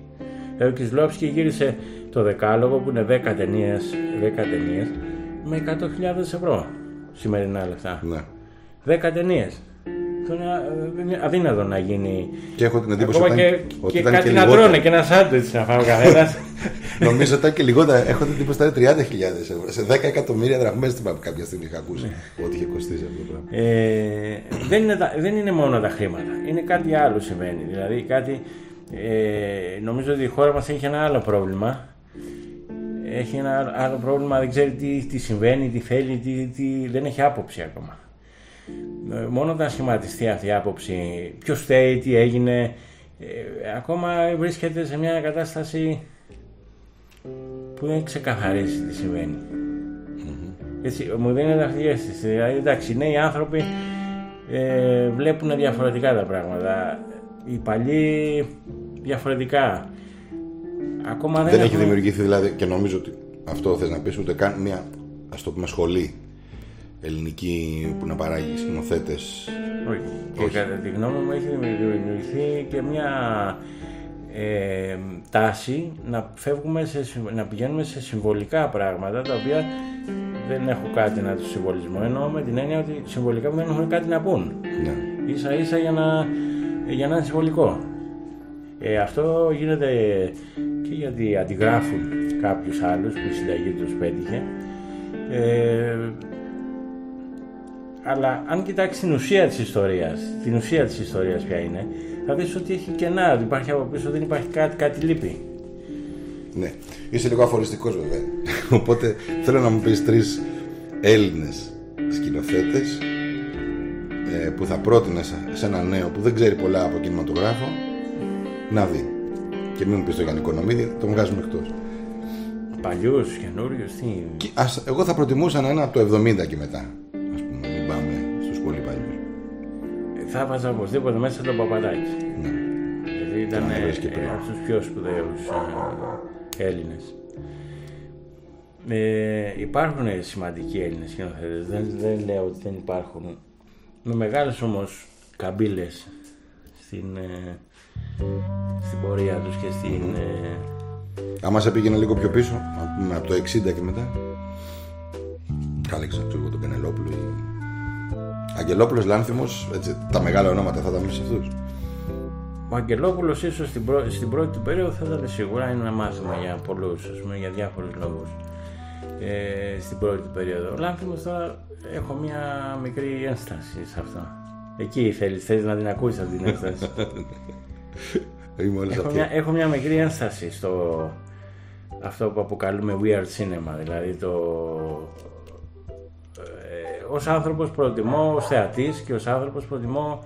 Δηλαδή ο Κισλόφσκι γύρισε το δεκάλογο που είναι 10 ταινίες, 10 ταινίες με 100.000 ευρώ σημερινά λεφτά. Ναι. 10 ταινίες. Είναι αδύνατο να γίνει. Και έχω την εντύπωση ότι, και, ότι και κάτι και να τρώνε και ένα σάντουιτς να φάει ο καθένας. Νομίζω ότι ήταν και λιγότερα. Έχω την εντύπωση ότι ήταν 30.000 ευρώ. Σε 10 εκατομμύρια δραχμές την κάποια στιγμή είχα ακούσει ναι. ότι είχε κοστίσει αυτό το πράγμα. Ε, δεν, είναι, δεν είναι μόνο τα χρήματα. Είναι κάτι άλλο συμβαίνει. Δηλαδή κάτι. Ε, νομίζω ότι η χώρα μας έχει ένα άλλο πρόβλημα έχει ένα άλλο πρόβλημα, δεν ξέρει τι, τι συμβαίνει, τι θέλει, τι, τι, δεν έχει άποψη ακόμα. Ε, μόνο όταν σχηματιστεί αυτή η άποψη, ποιος φταίει, τι έγινε, ε, ακόμα βρίσκεται σε μια κατάσταση που δεν έχει ξεκαθαρίσει τι συμβαινει Έτσι, μου δίνεται αυτή η αίσθηση. Δηλαδή, εντάξει, οι νέοι άνθρωποι ε, βλέπουν διαφορετικά τα πράγματα. Οι παλιοί διαφορετικά. Ακόμα δεν, δεν έχει δημιουργηθεί δηλαδή και νομίζω ότι αυτό θες να πεις ούτε καν μια ας το πούμε σχολή ελληνική που να παράγει σκηνοθέτες. Όχι. Και κατά τη γνώμη μου έχει δημιουργηθεί και μια ε, τάση να, φεύγουμε σε, να πηγαίνουμε σε συμβολικά πράγματα τα οποία δεν έχω κάτι να τους συμβολισμό ενώ με την έννοια ότι συμβολικά δεν έχουν κάτι να πούν ναι. ίσα ίσα για να, για να είναι συμβολικό ε, αυτό γίνεται και γιατί αντιγράφουν κάποιους άλλους που η συνταγή τους πέτυχε ε, αλλά αν κοιτάξεις την ουσία της ιστορίας, την ουσία της ιστορίας ποια είναι, θα δεις ότι έχει κενά, ότι υπάρχει από πίσω, δεν υπάρχει κάτι, κάτι λείπει. Ναι. Είσαι λίγο αφοριστικός βέβαια. Οπότε θέλω να μου πεις τρεις Έλληνες σκηνοθέτες ε, που θα πρότεινες σε ένα νέο που δεν ξέρει πολλά από κινηματογράφο να δει. Και μην μου πεις το Γιάννη Κονομίδη, το βγάζουμε εκτός. Παλιούς, καινούριους, τι... Ας, εγώ θα προτιμούσα ένα από το 70 και μετά. Θα βάζα οπωσδήποτε μέσα τον Παπαδάκη. Ναι. Γιατί ήταν από τους πιο σπουδαίους ε, Έλληνες. Ε, υπάρχουν σημαντικοί Έλληνες σκηνοθέτες. Δεν, δεν λέω ότι δεν υπάρχουν. Με μεγάλες όμως καμπύλες στην, ε, στην πορεία τους και στην. Ε... Άμα σε πήγαινε λίγο πιο πίσω, από το 60 και μετά. Κάλεξα ξέρω τον Πενελόπουλο ή Αγγελόπουλος, Λάνθιμος, τα μεγάλα ονόματα θα ήταν σε αυτούς. Ο Αγγελόπουλος ίσως στην, πρω... στην πρώτη του περίοδο θα ήταν σίγουρα ένα μάθημα για πολλούς, για διάφορους λόγους. Ε, στην πρώτη του περίοδο. Ο Λάνθιμος τώρα έχω μια μικρή ένσταση σε αυτό. Εκεί θέλεις, θέλεις να την ακούσει αυτή την ένσταση; έχω, μια, έχω μια μικρή ένσταση στο αυτό που αποκαλούμε weird cinema, δηλαδή το ως άνθρωπος προτιμώ, ως θεατής και ως άνθρωπος προτιμώ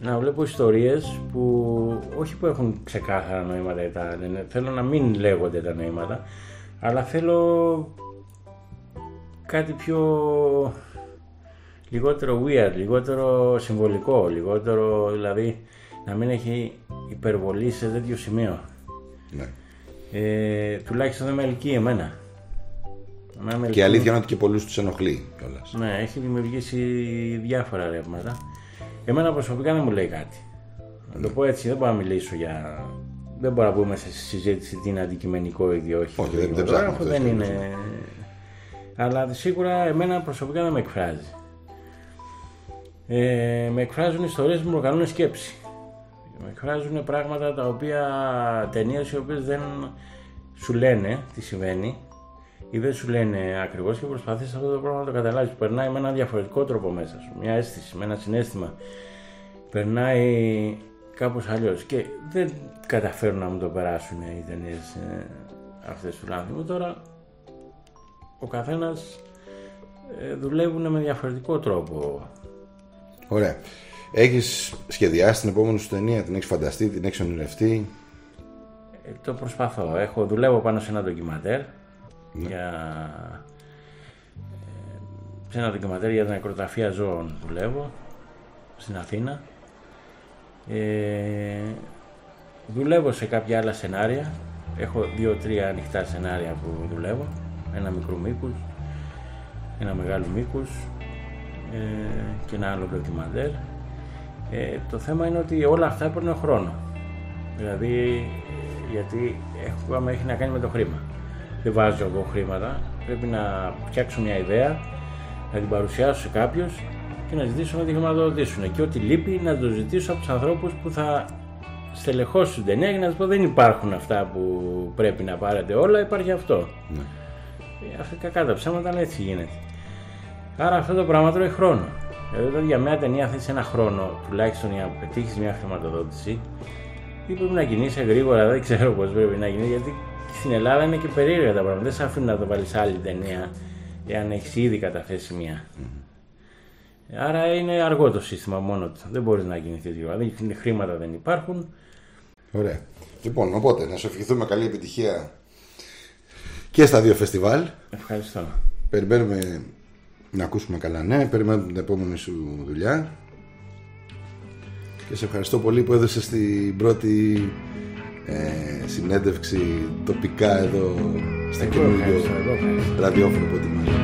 να βλέπω ιστορίες που όχι που έχουν ξεκάθαρα νοήματα, τα, θέλω να μην λέγονται τα νοήματα, αλλά θέλω κάτι πιο λιγότερο weird, λιγότερο συμβολικό, λιγότερο δηλαδή να μην έχει υπερβολή σε τέτοιο σημείο. Ναι. Ε, τουλάχιστον δεν με ελκύει εμένα. Και η αλήθεια είναι ότι και πολλούς τους ενοχλεί κιόλας. Ναι, έχει δημιουργήσει διάφορα ρεύματα. Εμένα προσωπικά δεν μου λέει κάτι. Να το πω έτσι, δεν μπορώ να μιλήσω για. Δεν μπορώ να πούμε σε συζήτηση τι είναι αντικειμενικό ή όχι. Όχι, δεν, δεν, ψάχνω, δεν είναι. Αλλά σίγουρα εμένα προσωπικά δεν με εκφράζει. Ε, με εκφράζουν ιστορίες που μου προκαλούν σκέψη. Με εκφράζουν πράγματα τα οποία ταινίες οι οποίες δεν σου λένε τι συμβαίνει ή δεν σου λένε ακριβώς και προσπαθείς αυτό το πράγμα να το καταλάβεις. Περνάει με ένα διαφορετικό τρόπο μέσα σου, μια αίσθηση, με ένα συνέστημα. Περνάει κάπως αλλιώς και δεν καταφέρουν να μου το περάσουν οι ταινίες ε, αυτές του Λάνθιμου. Τώρα ο καθένας ε, δουλεύουν με διαφορετικό τρόπο. Ωραία. Έχεις σχεδιάσει την επόμενη σου ταινία, την έχεις φανταστεί, την έχεις ονειρευτεί; Ε, το προσπαθώ. Έχω, δουλεύω πάνω σε ένα ντοκιματέρ ναι. για ε, σε ένα ντοκιματέρ για την ακροταφία ζώων δουλεύω στην Αθήνα. Ε, δουλεύω σε κάποια άλλα σενάρια. Έχω δύο-τρία ανοιχτά σενάρια που δουλεύω. Ένα μικρό μήκου, ένα μεγάλο μήκος ε, και ένα άλλο ντοκιμαντέρ. Ε, το θέμα είναι ότι όλα αυτά παίρνουν χρόνο. Δηλαδή, γιατί έχουμε, έχει να κάνει με το χρήμα δεν βάζω εγώ χρήματα. Πρέπει να φτιάξω μια ιδέα, να την παρουσιάσω σε κάποιους και να ζητήσω να τη χρηματοδοτήσουν. Και ό,τι λείπει να το ζητήσω από τους ανθρώπους που θα στελεχώσουν την ταινία και να του πω δεν υπάρχουν αυτά που πρέπει να πάρετε όλα, υπάρχει αυτό. Ναι. Ε, αυτά κακά τα ψέματα, αλλά έτσι γίνεται. Άρα αυτό το πράγμα τρώει χρόνο. Δηλαδή για μια ταινία θέλει ένα χρόνο τουλάχιστον για να πετύχεις μια χρηματοδότηση ή πρέπει να κινείσαι γρήγορα, δεν ξέρω πώς πρέπει να γίνει, γιατί στην Ελλάδα είναι και περίεργα τα πράγματα. Δεν σε αφήνουν να το βάλεις άλλη ταινία εάν έχεις ήδη καταθέσει μία. Άρα είναι αργό το σύστημα μόνο του. Δεν μπορείς να γίνει τέτοιο. Δηλαδή χρήματα δεν υπάρχουν. Ωραία. Λοιπόν, οπότε να σου ευχηθούμε καλή επιτυχία και στα δύο φεστιβάλ. Ευχαριστώ. Περιμένουμε να ακούσουμε καλά ναι, περιμένουμε την επόμενη σου δουλειά. Και σε ευχαριστώ πολύ που έδωσες στην πρώτη ε, συνέντευξη τοπικά εδώ στα καινούργια ραδιόφωνο που ετοιμάζω.